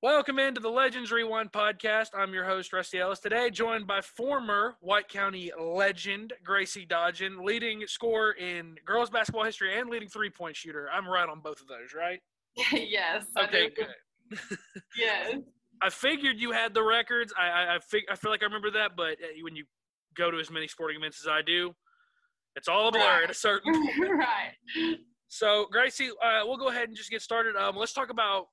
Welcome into the Legends Rewind podcast. I'm your host, Rusty Ellis. Today, joined by former White County legend Gracie Dodgen, leading scorer in girls basketball history and leading three point shooter. I'm right on both of those, right? yes. Okay, good. yes. I figured you had the records. I I, I, fig- I feel like I remember that, but uh, when you go to as many sporting events as I do, it's all a blur Right. at a certain point. right. So, Gracie, uh, we'll go ahead and just get started. Um, let's talk about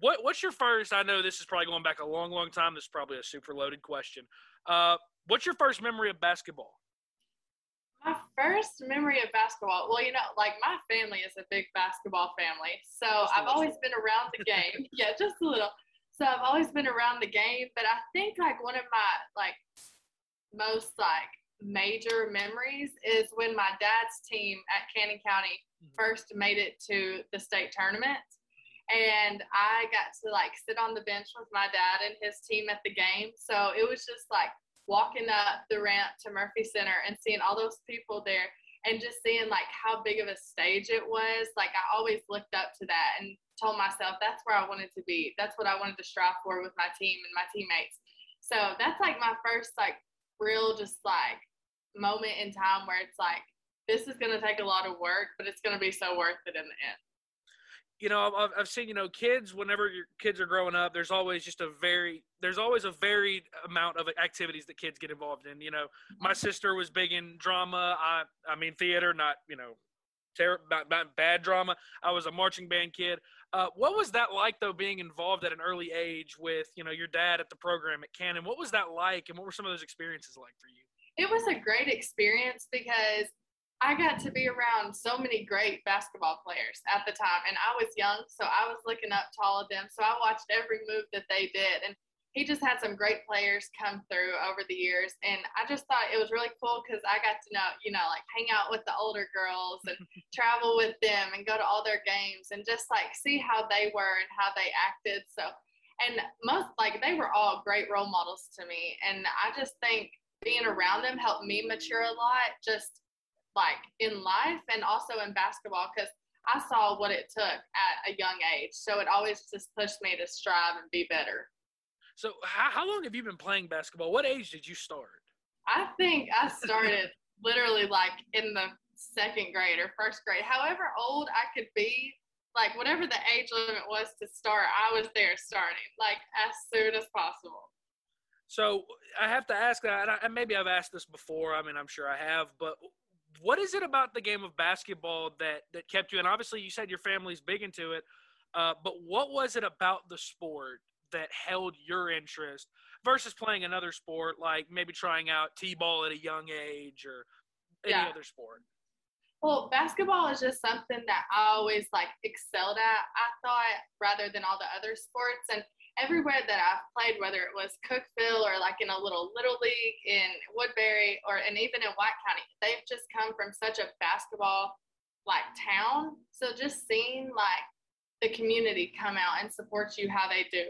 what what's your first. I know this is probably going back a long, long time. This is probably a super loaded question. Uh, what's your first memory of basketball? My first memory of basketball, well, you know, like my family is a big basketball family. So I've always been around the game. yeah, just a little. So I've always been around the game, but I think like one of my like most like major memories is when my dad's team at Cannon County Mhm. first made it to the state tournament. And I got to like sit on the bench with my dad and his team at the game. So it was just like walking up the ramp to Murphy Center and seeing all those people there and just seeing like how big of a stage it was. Like I always looked up to that and told myself that's where I wanted to be. That's what I wanted to strive for with my team and my teammates. So that's like my first like real just like moment in time where it's like this is going to take a lot of work, but it's going to be so worth it in the end. You know, I've, I've seen you know kids. Whenever your kids are growing up, there's always just a very there's always a varied amount of activities that kids get involved in. You know, my sister was big in drama. I I mean theater, not you know, ter- not, not bad drama. I was a marching band kid. Uh, what was that like though, being involved at an early age with you know your dad at the program at Cannon? What was that like, and what were some of those experiences like for you? it was a great experience because I got to be around so many great basketball players at the time. And I was young, so I was looking up to all of them. So I watched every move that they did. And he just had some great players come through over the years. And I just thought it was really cool because I got to know, you know, like hang out with the older girls and travel with them and go to all their games and just like see how they were and how they acted. So, and most like they were all great role models to me. And I just think being around them helped me mature a lot, just like in life and also in basketball, because I saw what it took at a young age. So it always just pushed me to strive and be better. So how, how long have you been playing basketball? What age did you start? I think I started literally like in the second grade or first grade. However old I could be, like whatever the age limit was to start, I was there starting, like as soon as possible. So I have to ask that, and, I, and maybe I've asked this before. I mean, I'm sure I have, but what is it about the game of basketball that that kept you? And obviously, you said your family's big into it, uh, but what was it about the sport that held your interest versus playing another sport, like maybe trying out t-ball at a young age or any Yeah. other sport? Well, basketball is just something that I always like excelled at. I thought rather than all the other sports, and everywhere that I've played, whether it was Cookeville or like in a little little league in Woodbury or and even in White County, they've just come from such a basketball like town. So just seeing like the community come out and support you how they do.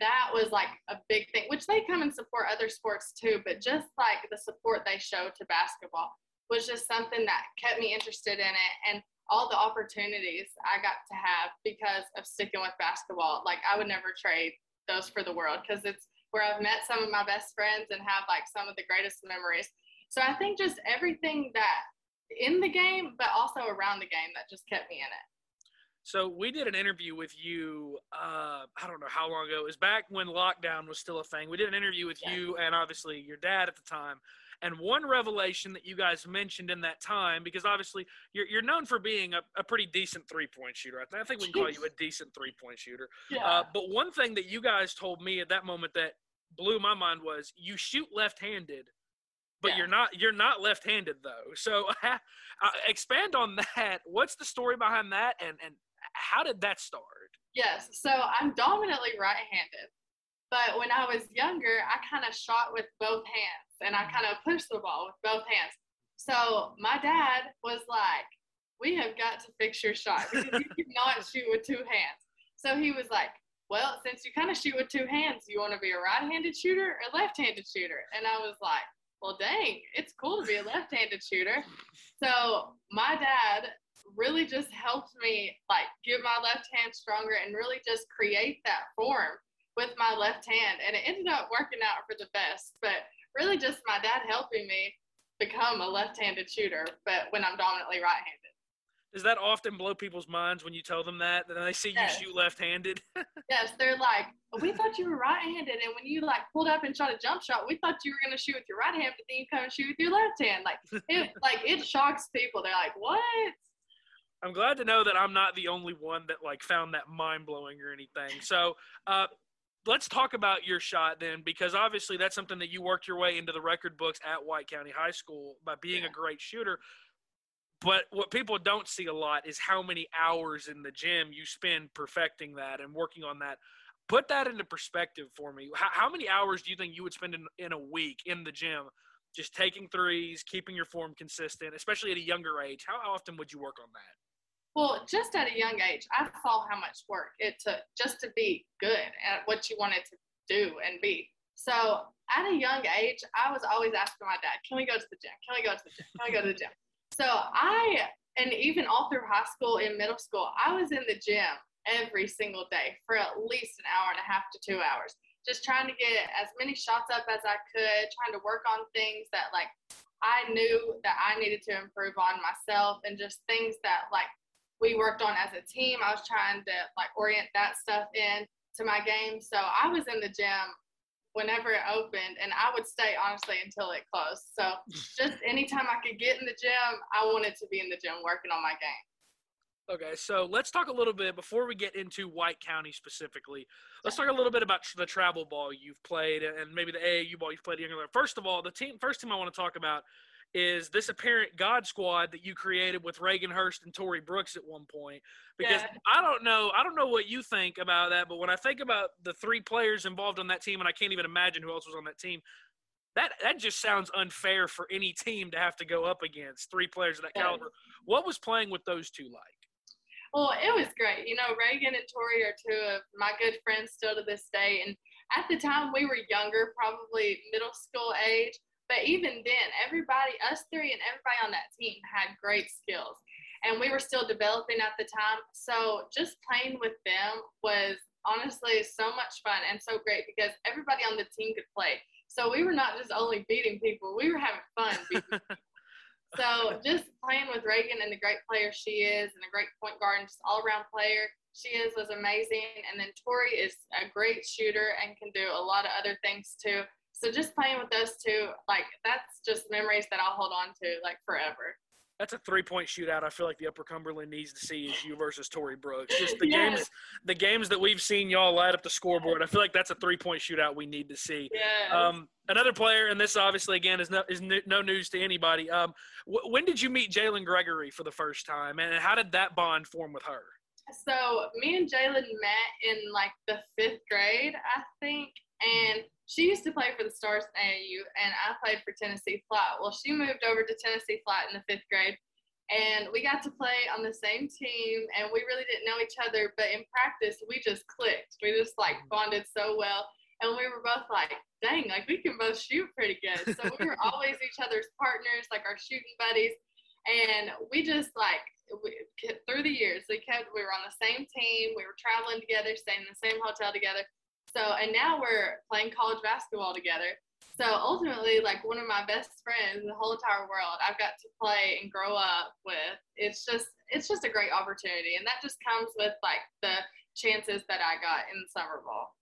That was like a big thing, which they come and support other sports too, but just like the support they show to basketball was just something that kept me interested in it and all the opportunities I got to have because of sticking with basketball. Like I would never trade those for the world because it's where I've met some of my best friends and have like some of the greatest memories. So I think just everything that in the game, but also around the game that just kept me in it. So we did an interview with you. Uh, I don't know how long ago. It was back when lockdown was still a thing. We did an interview with Yeah. you and obviously your dad at the time. And one revelation that you guys mentioned in that time, because obviously you're, you're known for being a, a pretty decent three point shooter. I, th- I think we can call you a decent three point shooter. Yeah. Uh, but one thing that you guys told me at that moment that blew my mind was you shoot left handed, but Yeah. you're not you're not left handed though. So uh, expand on that. What's the story behind that, and and how did that start? Yes, so I'm dominantly right handed. But when I was younger, I kind of shot with both hands and I kind of pushed the ball with both hands. So my dad was like, We have got to fix your shot because you cannot shoot with two hands. So he was like, Well, since you kind of shoot with two hands, you want to be a right handed shooter or left handed shooter? And I was like, Well, dang, it's cool to be a left handed shooter. So my dad really just helped me like get my left hand stronger and really just create that form with my left hand, and it ended up working out for the best. But really, just my dad helping me become a left-handed shooter, but when I'm dominantly right-handed. Does that often blow people's minds when you tell them that? Then they see yes. you shoot left-handed. yes, they're like, "We thought you were right-handed, and when you like pulled up and shot a jump shot, we thought you were gonna shoot with your right hand, but then you come and shoot with your left hand." Like it, like it shocks people. They're like, "What?" I'm glad to know that I'm not the only one that like found that mind blowing or anything. So, uh, let's talk about your shot then, because obviously that's something that you worked your way into the record books at White County High School by being yeah. a great shooter. But what people don't see a lot is how many hours in the gym you spend perfecting that and working on that. Put that into perspective for me. How, how many hours do you think you would spend in, in a week in the gym just taking threes, keeping your form consistent, especially at a younger age? How often would you work on that? Well, just at a young age, I saw how much work it took just to be good at what you wanted to do and be. So at a young age, I was always asking my dad, "Can we go to the gym? Can we go to the gym? Can we go to the gym?" So I, and even all through high school and middle school, I was in the gym every single day for at least an hour and a half to two hours, just trying to get as many shots up as I could, trying to work on things that like I knew that I needed to improve on myself, and just things that like we worked on as a team. I was trying to like orient that stuff in to my game. So I was in the gym whenever it opened and I would stay honestly until it closed. So just anytime I could get in the gym, I wanted to be in the gym working on my game. Okay, so let's talk a little bit before we get into White County specifically. Let's talk a little bit about the travel ball you've played and maybe the AAU ball you've played younger. First of all, the team first team I want to talk about is this apparent God squad that you created with Reagan Hurst and Tori Brooks at one point. Because yeah. I don't know, I don't know what you think about that, but when I think about the three players involved on that team, and I can't even imagine who else was on that team, that that just sounds unfair for any team to have to go up against three players of that yeah. caliber. What was playing with those two like? Well, it was great. You know, Reagan and Tori are two of my good friends still to this day. And at the time we were younger, probably middle school age, but even then, everybody, us three and everybody on that team had great skills. And we were still developing at the time. So just playing with them was honestly so much fun and so great because everybody on the team could play. So we were not just only beating people, we were having fun. so just playing with Reagan and the great player she is and a great point guard and just all around player she is was amazing. And then Tori is a great shooter and can do a lot of other things too. So just playing with those two, like that's just memories that I'll hold on to like forever. That's a three-point shootout. I feel like the Upper Cumberland needs to see is you versus Tori Brooks. Just the yes. games, the games that we've seen y'all light up the scoreboard. I feel like that's a three-point shootout we need to see. Yeah. Um, another player, and this obviously again is no is no news to anybody. Um, w- when did you meet Jalynn Gregory for the first time, and how did that bond form with her? So me and Jalynn met in like the fifth grade, I think, and she used to play for the Stars at AAU, and I played for Tennessee Flat. Well, she moved over to Tennessee Flat in the fifth grade, and we got to play on the same team, and we really didn't know each other, but in practice, we just clicked. We just like bonded so well, and we were both like, dang, like we can both shoot pretty good. So we were always each other's partners, like our shooting buddies, and we just like we, through the years, we kept we were on the same team, we were traveling together, staying in the same hotel together so, and now we're playing college basketball together. So ultimately, like one of my best friends in the whole entire world, I've got to play and grow up with. It's just, it's just a great opportunity, and that just comes with like the chances that I got in the summer ball.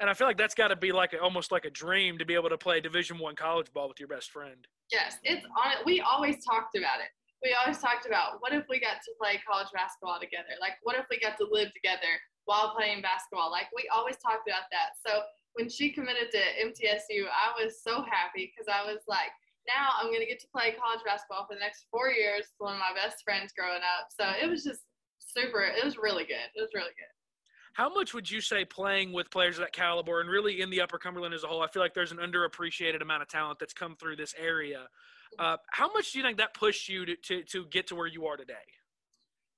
And I feel like that's got to be like a, almost like a dream to be able to play Division One college ball with your best friend. Yes, it's on. We always talked about it. We always talked about what if we got to play college basketball together? Like, what if we got to live together? While playing basketball. Like we always talked about that. So when she committed to MTSU, I was so happy because I was like, now I'm going to get to play college basketball for the next four years. With one of my best friends growing up. So it was just super. It was really good. It was really good. How much would you say playing with players of that caliber and really in the Upper Cumberland as a whole? I feel like there's an underappreciated amount of talent that's come through this area. Uh, how much do you think that pushed you to, to, to get to where you are today?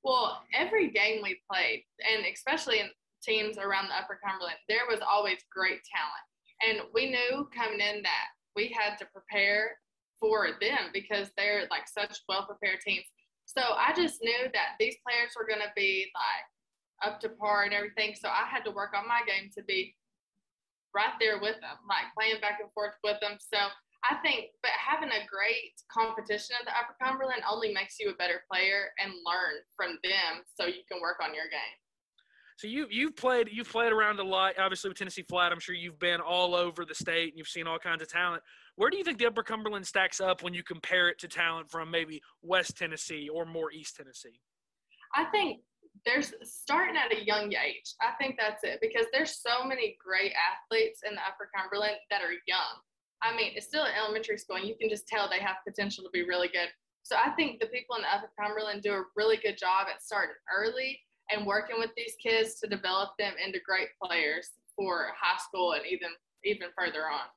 Well, every game we played, and especially in teams around the Upper Cumberland, there was always great talent. And we knew coming in that we had to prepare for them because they're like such well prepared teams. So I just knew that these players were going to be like up to par and everything. So I had to work on my game to be right there with them, like playing back and forth with them. So I think, but having a great competition at the Upper Cumberland only makes you a better player and learn from them, so you can work on your game. So you you've played you've played around a lot. Obviously with Tennessee Flat, I'm sure you've been all over the state and you've seen all kinds of talent. Where do you think the Upper Cumberland stacks up when you compare it to talent from maybe West Tennessee or more East Tennessee? I think there's starting at a young age. I think that's it because there's so many great athletes in the Upper Cumberland that are young. I mean, it's still an elementary school, and you can just tell they have potential to be really good. So I think the people in the Upper Cumberland do a really good job at starting early and working with these kids to develop them into great players for high school and even even further on.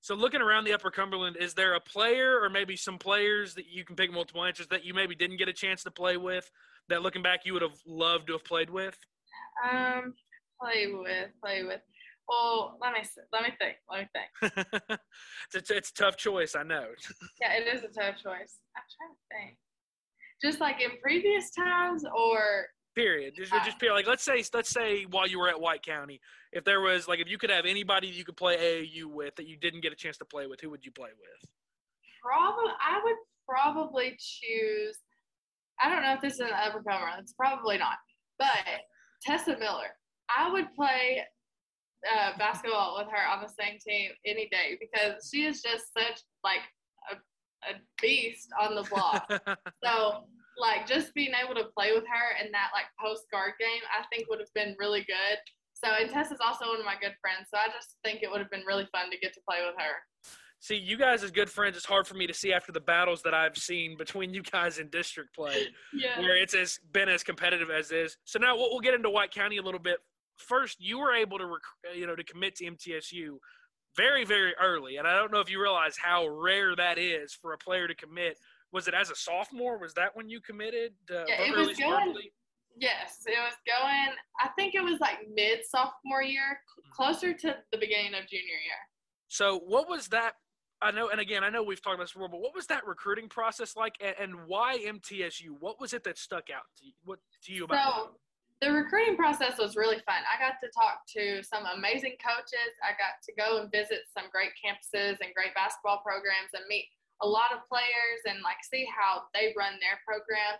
So looking around the Upper Cumberland, is there a player or maybe some players that you can pick multiple answers that you maybe didn't get a chance to play with that looking back you would have loved to have played with? Um, play with, play with. Well, let me let me think. Let me think. it's, a, it's a tough choice, I know. yeah, it is a tough choice. I'm trying to think. Just like in previous times, or period. Just, uh, just like let's say let's say while you were at White County, if there was like if you could have anybody you could play AAU with that you didn't get a chance to play with, who would you play with? Probably, I would probably choose. I don't know if this is an upper comer. It's probably not, but Tessa Miller. I would play uh, basketball with her on the same team any day because she is just such like a, a beast on the block. so like just being able to play with her in that like post guard game, I think would have been really good. So and Tessa's also one of my good friends, so I just think it would have been really fun to get to play with her. See, you guys as good friends, it's hard for me to see after the battles that I've seen between you guys in district play, yeah. where it's as been as competitive as is. So now we'll, we'll get into White County a little bit first you were able to rec- you know to commit to MTSU very very early, and I don't know if you realize how rare that is for a player to commit. Was it as a sophomore? Was that when you committed? Uh, yeah, it was going. Yes, it was going. I think it was like mid sophomore year, mm-hmm. closer to the beginning of junior year. So, what was that? I know, and again, I know we've talked about this before, but what was that recruiting process like, and, and why MTSU? What was it that stuck out to you? What to you about? So, the recruiting process was really fun. I got to talk to some amazing coaches. I got to go and visit some great campuses and great basketball programs and meet a lot of players and like see how they run their program.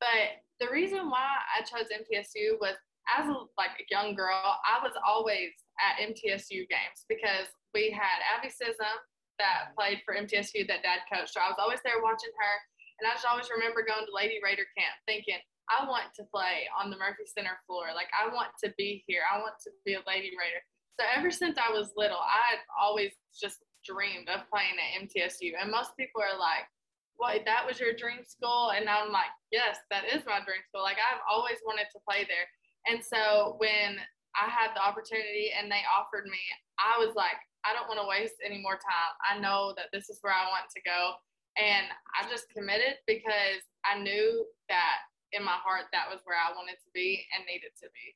But the reason why I chose MTSU was as a, like a young girl, I was always at MTSU games because we had Abby Sism that played for MTSU that dad coached. So I was always there watching her. And I just always remember going to Lady Raider camp thinking, I want to play on the Murphy Center floor. Like I want to be here. I want to be a Lady Raider. So ever since I was little, I've always just dreamed of playing at MTSU. And most people are like, "What? That was your dream school?" And I'm like, "Yes, that is my dream school. Like I've always wanted to play there." And so when I had the opportunity and they offered me, I was like, I don't want to waste any more time. I know that this is where I want to go. And I just committed because I knew that in my heart that was where I wanted to be and needed to be.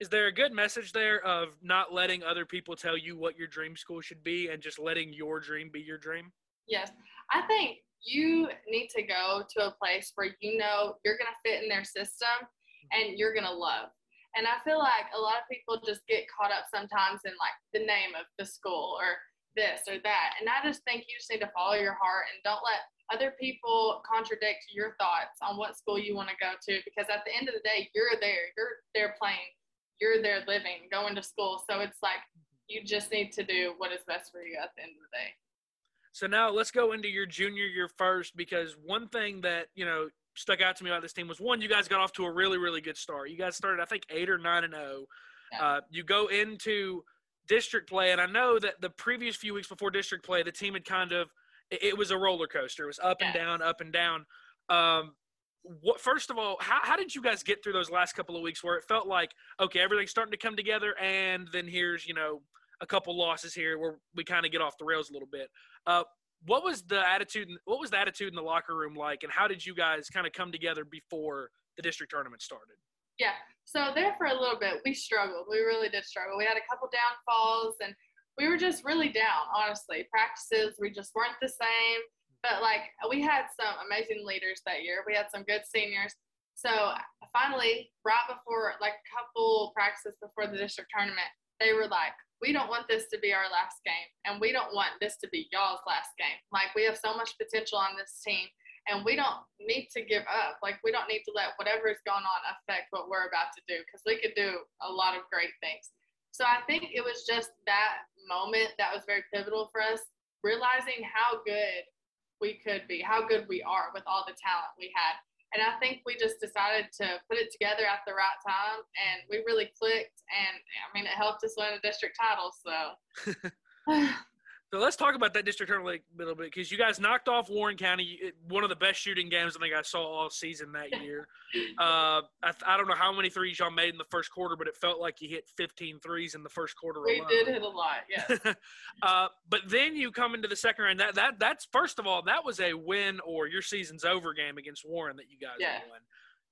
Is there a good message there of not letting other people tell you what your dream school should be and just letting your dream be your dream? Yes. I think you need to go to a place where you know you're going to fit in their system and you're going to love. And I feel like a lot of people just get caught up sometimes in like the name of the school or this or that. And I just think you just need to follow your heart and don't let other people contradict your thoughts on what school you want to go to because at the end of the day you're there you're there playing you're there living going to school. So it's like you just need to do what is best for you at the end of the day. So now let's go into your junior year first because one thing that you know stuck out to me about this team was one you guys got off to a really really good start. You guys started i think eight or nine and oh. Yeah. uh, you go into district play and i know that the previous few weeks before district play the team had kind of it, it was a roller coaster. It was up and down, up and down. Um, what first of all, how, how did you guys get through those last couple of weeks where it felt like okay, everything's starting to come together, and then here's you know a couple losses here where we kind of get off the rails a little bit. Uh, what was the attitude? What was the attitude in the locker room like, and how did you guys kind of come together before the district tournament started? Yeah, so there for a little bit, we struggled. We really did struggle. We had a couple downfalls, and we were just really down, honestly. Practices, we just weren't the same. But like we had some amazing leaders that year. We had some good seniors. So finally, right before like a couple practices before the district tournament, they were like, we don't want this to be our last game, and we don't want this to be y'all's last game. Like, we have so much potential on this team, and we don't need to give up. Like, we don't need to let whatever is going on affect what we're about to do because we could do a lot of great things. So I think it was just that moment that was very pivotal for us, realizing how good we could be, how good we are with all the talent we had. And I think we just decided to put it together at the right time, and we really clicked. And I mean, it helped us win a district title. So So let's talk about that district tournament a little bit because you guys knocked off Warren County, one of the best shooting games I think I saw all season that year. uh, I, I, don't know how many threes y'all made in the first quarter, but it felt like you hit 15 threes in the first quarter. We alone. did hit a lot, yes. uh, but then you come into the second round. That that that's first of all that was a win or your season's over game against Warren that you guys yeah. won.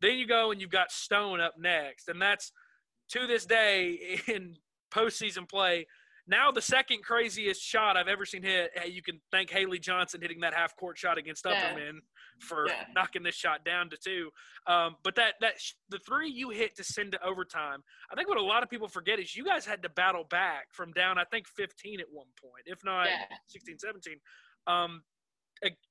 Then you go and you've got Stone up next, and that's to this day in postseason play now the second craziest shot I've ever seen hit. You can thank Haley Johnson hitting that half court shot against yeah. Upperman for yeah. knocking this shot down to two. Um, but that that the three you hit to send to overtime. I think what a lot of people forget is you guys had to battle back from down I think 15 at one point, if not yeah. 16, 17. Um,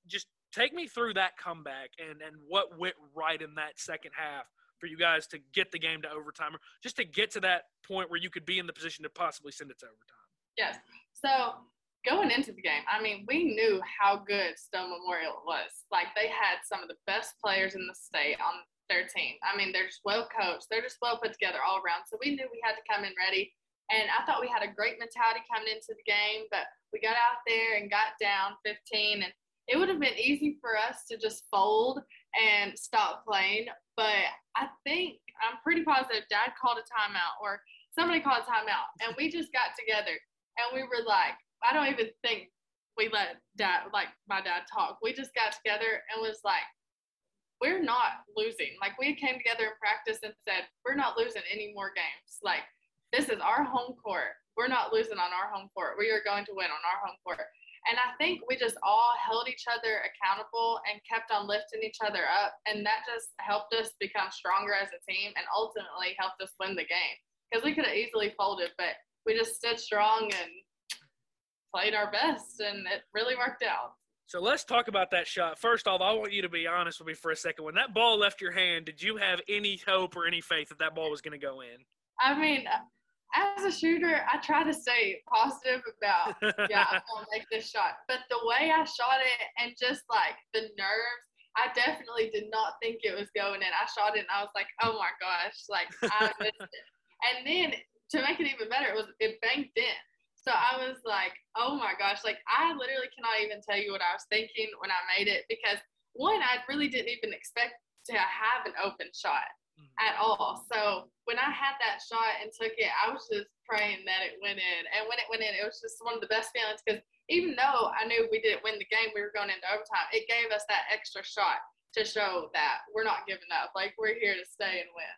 just take me through that comeback and and what went right in that second half for you guys to get the game to overtime or just to get to that point where you could be in the position to possibly send it to overtime. Yes. So going into the game, I mean, we knew how good Stone Memorial was. Like they had some of the best players in the state on their team. I mean, they're just well coached. They're just well put together all around. So we knew we had to come in ready. And I thought we had a great mentality coming into the game, but we got out there and got down 15 and it would have been easy for us to just fold and stop playing. But I think I'm pretty positive dad called a timeout or somebody called a timeout and we just got together and we were like, I don't even think we let dad, like my dad, talk. We just got together and was like, we're not losing. Like we came together in practice and said, we're not losing any more games. Like this is our home court. We're not losing on our home court. We are going to win on our home court. And I think we just all held each other accountable and kept on lifting each other up. And that just helped us become stronger as a team and ultimately helped us win the game. Because we could have easily folded, but we just stood strong and played our best, and it really worked out. So let's talk about that shot. First off, I want you to be honest with me for a second. When that ball left your hand, did you have any hope or any faith that that ball was going to go in? I mean, as a shooter, I try to stay positive about, yeah, I'm going to make this shot. But the way I shot it and just like the nerves, I definitely did not think it was going in. I shot it and I was like, oh my gosh, like I missed it. And then to make it even better, it was it banked in. So I was like, oh my gosh, like I literally cannot even tell you what I was thinking when I made it because one, I really didn't even expect to have an open shot mm-hmm. at all. So when I had that shot and took it, I was just praying that it went in. And when it went in, it was just one of the best feelings because even though I knew we didn't win the game, we were going into overtime, it gave us that extra shot to show that we're not giving up. Like we're here to stay and win.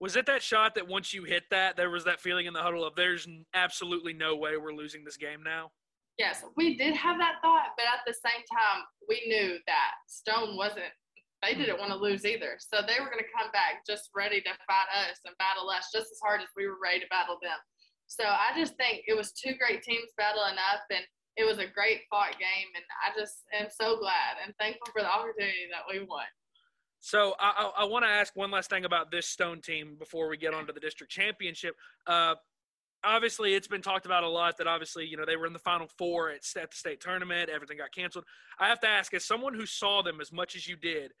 Was it that shot that once you hit that, there was that feeling in the huddle of there's absolutely no way we're losing this game now? Yes, we did have that thought, but at the same time, we knew that Stone wasn't, they didn't want to lose either. So they were going to come back just ready to fight us and battle us just as hard as we were ready to battle them. So I just think it was two great teams battling up, and it was a great fought game. And I just am so glad and thankful for the opportunity that we won. So I, I, I want to ask one last thing about this Stone team before we get on to the district championship. Uh, obviously, it's been talked about a lot that obviously you know they were in the final four at, at the state tournament. Everything got canceled. I have to ask, as someone who saw them as much as you did,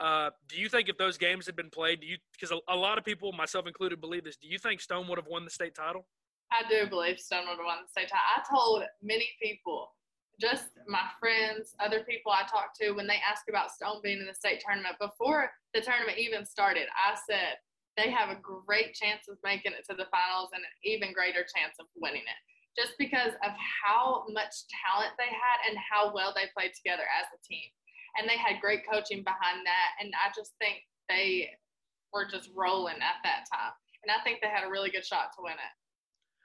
uh, do you think if those games had been played, do you because a, a, lot of people, myself included, believe this? Do you think Stone would have won the state title? I do believe Stone would have won the state title. I told many people just my friends, other people I talked to, when they asked about Stone being in the state tournament, before the tournament even started, I said they have a great chance of making it to the finals and an even greater chance of winning it. Just because of how much talent they had and how well they played together as a team. And they had great coaching behind that. And I just think they were just rolling at that time. And I think they had a really good shot to win it.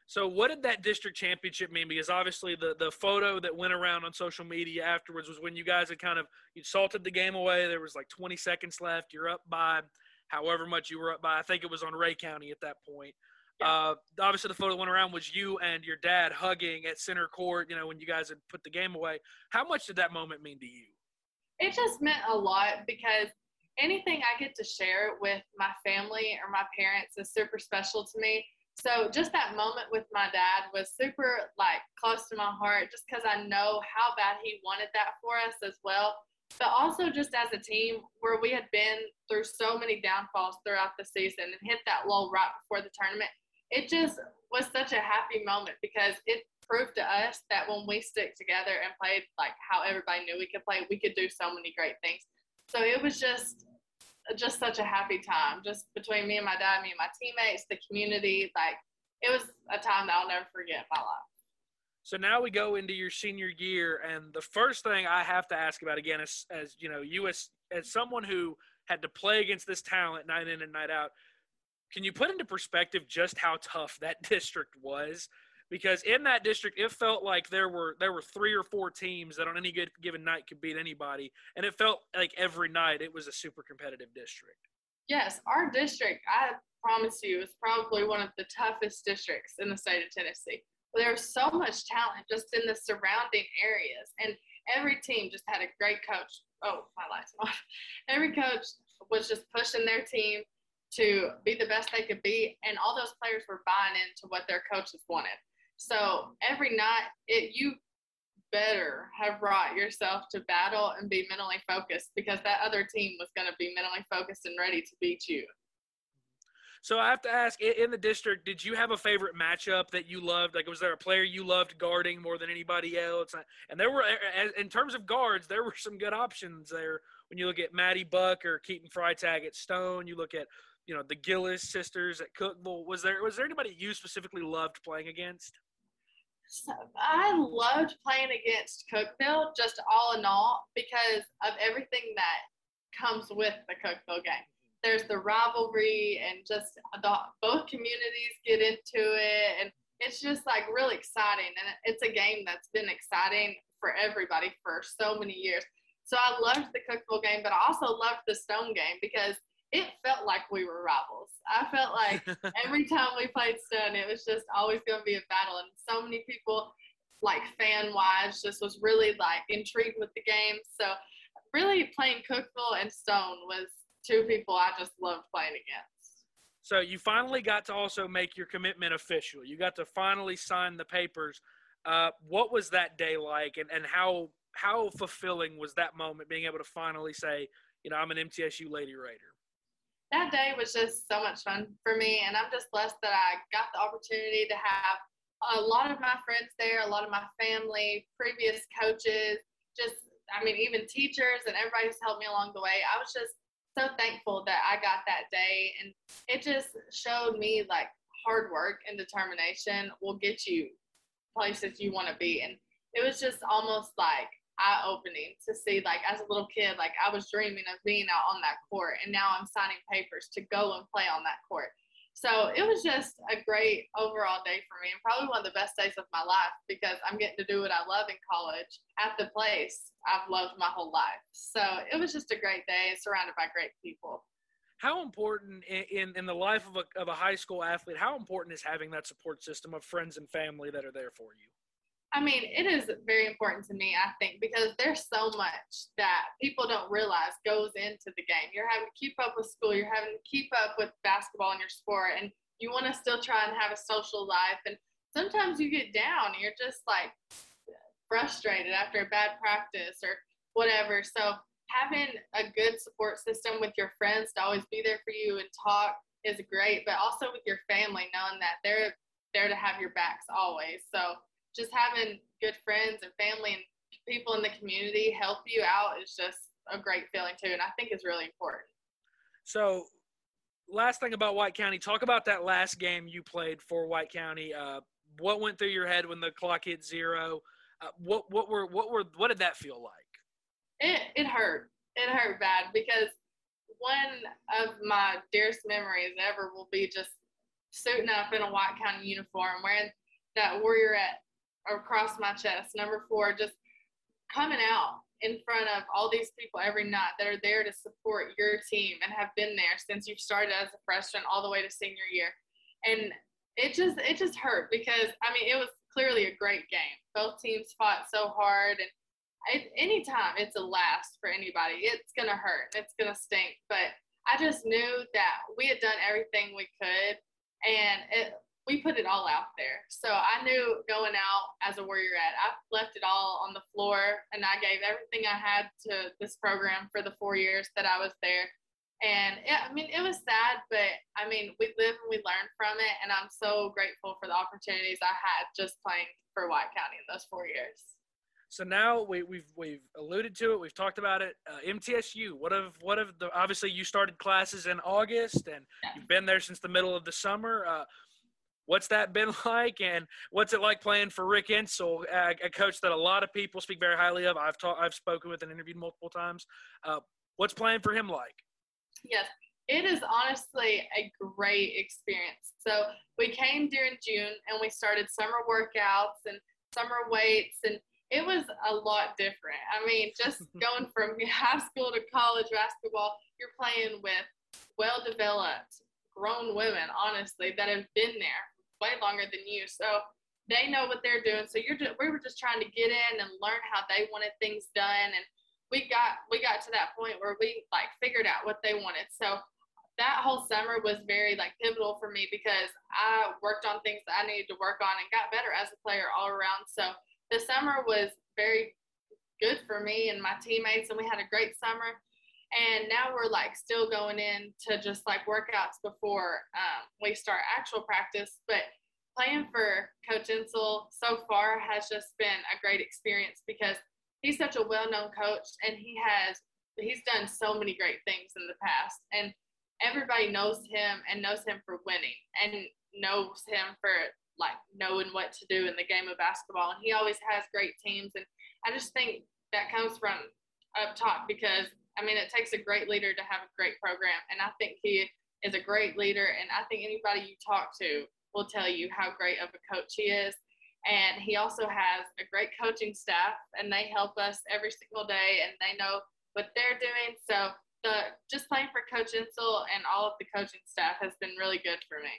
So what did that district championship mean? Because obviously the the photo that went around on social media afterwards was when you guys had kind of you salted the game away. There was like 20 seconds left. You're up by however much you were up by. I think it was on Rhea County at that point. Yeah. Uh, obviously, the photo that went around was you and your dad hugging at center court. You know, when you guys had put the game away. How much did that moment mean to you? It just meant a lot because anything I get to share with my family or my parents is super special to me. So just that moment with my dad was super like close to my heart just because I know how bad he wanted that for us as well. But also just as a team where we had been through so many downfalls throughout the season and hit that lull right before the tournament, it just was such a happy moment because it proved to us that when we stick together and played like how everybody knew we could play, we could do so many great things. So it was just just such a happy time, just between me and my dad, me and my teammates, the community. Like it was a time that I'll never forget in my life. So now we go into your senior year, and the first thing I have to ask about again, is, as you know, you as as someone who had to play against this talent night in and night out, can you put into perspective just how tough that district was? Because in that district it felt like there were there were three or four teams that on any good given night could beat anybody. And it felt like every night it was a super competitive district. Yes our district i promise you is probably one of the toughest districts in the state of tennessee. There's so much talent just in the surrounding areas and every team just had a great coach. Oh my lights off every coach was just pushing their team to be the best they could be and all those players were buying into what their coaches wanted so every night, it you better have brought yourself to battle and be mentally focused because that other team was going to be mentally focused and ready to beat you. So I have to ask, in the district, did you have a favorite matchup that you loved? Like, was there a player you loved guarding more than anybody else? And there were, in terms of guards, there were some good options there. When you look at Maddie Buck or Keaton Freitag at Stone, you look at, you know, the Gillis sisters at Cookeville. Was there was there anybody you specifically loved playing against? I loved playing against Cookeville, just all in all, because of everything that comes with the Cookeville game. There's the rivalry and just the, both communities get into it, and it's just like really exciting. And it's a game that's been exciting for everybody for so many years. So I loved the Cookeville game, but I also loved the Stone game because it felt like we were rivals. I felt like every time we played Stone, it was just always going to be a battle. And so many people, like fan wise, just was really like intrigued with the game. So really playing Cookeville and Stone was two people I just loved playing against. So you finally got to also make your commitment official. You got to finally sign the papers. Uh, what was that day like, and, and how how fulfilling was that moment being able to finally say, you know, I'm an MTSU Lady Raider? That day was just so much fun for me. And I'm just blessed that I got the opportunity to have a lot of my friends there, a lot of my family, previous coaches, just, I mean, even teachers and everybody who's helped me along the way. I was just so thankful that I got that day. And it just showed me like hard work and determination will get you places you want to be. And it was just almost like eye opening to see like as a little kid like i was dreaming of being out on that court and now i'm signing papers to go and play on that court. So it was just a great overall day for me and probably one of the best days of my life because i'm getting to do what i love in college at the place i've loved my whole life. So it was just a great day surrounded by great people. How important in, in the life of a, of a high school athlete how important is having that support system of friends and family that are there for you I mean, it is very important to me, I think, because there's so much that people don't realize goes into the game. You're having to keep up with school, you're having to keep up with basketball and your sport, and you want to still try and have a social life. And sometimes you get down and you're just like frustrated after a bad practice or whatever. So, having a good support system with your friends to always be there for you and talk is great, but also with your family, knowing that they're there to have your backs always. So, just having good friends and family and people in the community help you out is just a great feeling too and i think is really important. So last thing about white county talk about that last game you played for white county. Uh, what went through your head when the clock hit zero? Uh, what what were what were what did that feel like? It it hurt. It hurt bad because one of my dearest memories ever will be just suiting up in a white county uniform wearing that warrior at across my chest. Number four, just coming out in front of all these people every night that are there to support your team and have been there since you've started as a freshman all the way to senior year. And it just it just hurt because I mean it was clearly a great game. Both teams fought so hard, and it, anytime it's a last for anybody, it's gonna hurt. It's gonna stink. But I just knew that we had done everything we could, and it, we put it all out there. So I knew going out as a Warrior at, I left it all on the floor, and I gave everything I had to this program for the four years that I was there. And yeah, I mean, it was sad, but I mean, we live and we learn from it. And I'm so grateful for the opportunities I had just playing for White County in those four years. So now we, we've we've alluded to it. We've talked about it. Uh, MTSU. What of what of the? Obviously, you started classes in August, and yeah. you've been there since the middle of the summer. Uh, what's that been like, and what's it like playing for Rick Insell, a, a, coach that a lot of people speak very highly of? I've taught, I've spoken with and interviewed multiple times. Uh, what's playing for him like? Yes, it is honestly a great experience. So we came during June and we started summer workouts and summer weights and it was a lot different. I mean, just going from high school to college basketball, you're playing with well developed grown women, honestly, that have been there way longer than you. So they know what they're doing. So you're just, we were just trying to get in and learn how they wanted things done and we got we got to that point where we like figured out what they wanted. So that whole summer was very like pivotal for me because I worked on things that I needed to work on and got better as a player all around. So the summer was very good for me and my teammates and we had a great summer. And now we're like still going in to just like workouts before um, we start actual practice. But playing for Coach Insell so far has just been a great experience because he's such a well-known coach and he has he's done so many great things in the past and everybody knows him and knows him for winning and knows him for like knowing what to do in the game of basketball and he always has great teams and i just think that comes from up top because i mean it takes a great leader to have a great program and i think he is a great leader and i think anybody you talk to will tell you how great of a coach he is and he also has a great coaching staff, and they help us every single day, and they know what they're doing. So the just playing for Coach Insell and all of the coaching staff has been really good for me.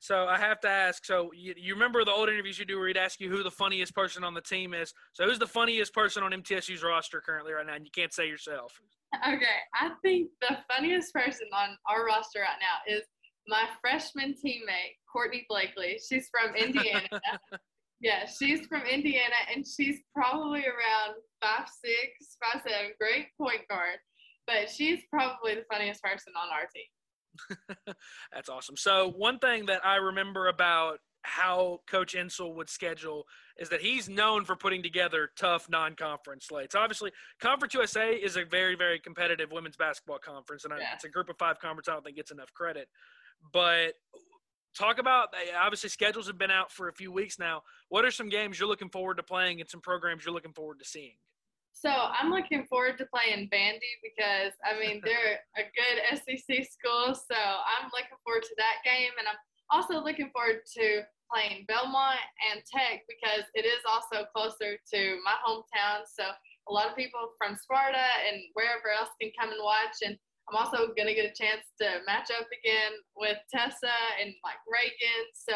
So I have to ask. So you, you remember the old interviews you do where he'd ask you who the funniest person on the team is. So who's the funniest person on MTSU's roster currently right now? And you can't say yourself. Okay, I think the funniest person on our roster right now is my freshman teammate Courtney Blakely. She's from Indiana. Yeah, she's from Indiana and she's probably around five six, five seven, great point guard. But she's probably the funniest person on our team. That's awesome. So one thing that I remember about how Coach Insell would schedule is that he's known for putting together tough non-conference slates. Obviously, Conference USA is a very, very competitive women's basketball conference, and yeah. it's a group of five conference. I don't think gets enough credit. But talk about obviously schedules have been out for a few weeks now. What are some games you're looking forward to playing and some programs you're looking forward to seeing? So I'm looking forward to playing Vandy because I mean they're a good SEC school, so I'm looking forward to that game, and I'm also looking forward to playing Belmont and Tech because it is also closer to my hometown. So a lot of people from Sparta and wherever else can come and watch, and I'm also gonna get a chance to match up again with Tessa and like Reagan. So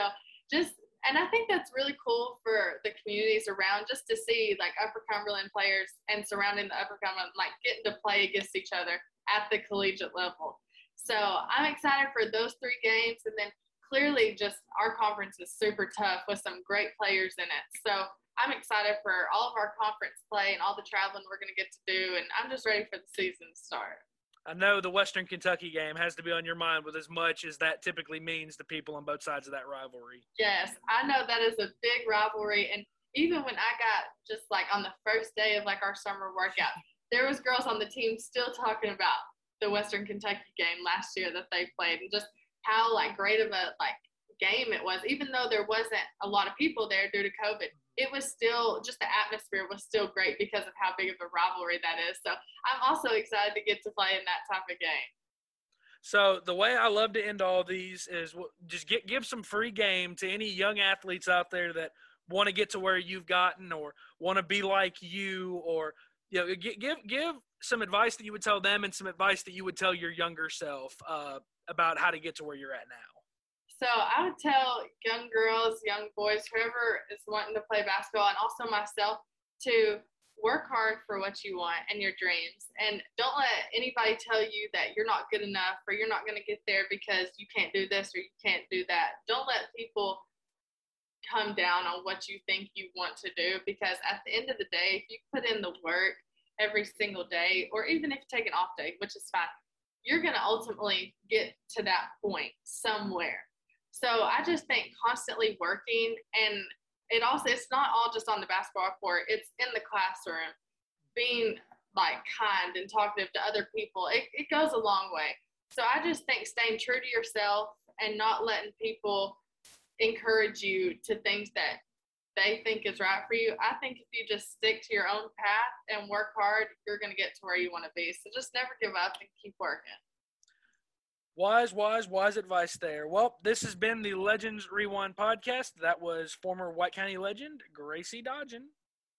just and I think that's really cool for the communities around just to see like Upper Cumberland players and surrounding the Upper Cumberland like getting to play against each other at the collegiate level. So I'm excited for those three games and then clearly just our conference is super tough with some great players in it. So I'm excited for all of our conference play and all the traveling we're going to get to do and I'm just ready for the season to start. I know the Western Kentucky game has to be on your mind with as much as that typically means to people on both sides of that rivalry. Yes, I know that is a big rivalry, and even when I got just like on the first day of like our summer workout, there was girls on the team still talking about the Western Kentucky game last year that they played, and just how like great of a like game it was, even though there wasn't a lot of people there due to COVID it was still just the atmosphere was still great because of how big of a rivalry that is. So I'm also excited to get to play in that type of game. So the way I love to end all these is just get give some free game to any young athletes out there that want to get to where you've gotten or want to be like you or you know give give some advice that you would tell them and some advice that you would tell your younger self uh, about how to get to where you're at now. So I would tell young girls, young boys, whoever is wanting to play basketball, and also myself, to work hard for what you want and your dreams. And don't let anybody tell you that you're not good enough or you're not going to get there because you can't do this or you can't do that. Don't let people come down on what you think you want to do because at the end of the day, if you put in the work every single day, or even if you take an off day, which is fine, you're going to ultimately get to that point somewhere. So I just think constantly working and it also it's not all just on the basketball court, it's in the classroom. Being like kind and talkative to other people, it, it goes a long way. So I just think staying true to yourself and not letting people encourage you to things that they think is right for you. I think if you just stick to your own path and work hard, you're going to get to where you want to be. So just never give up and keep working. Wise, wise, wise advice there. Well, this has been the Legends Rewind podcast. That was former White County legend Gracie Dodgen.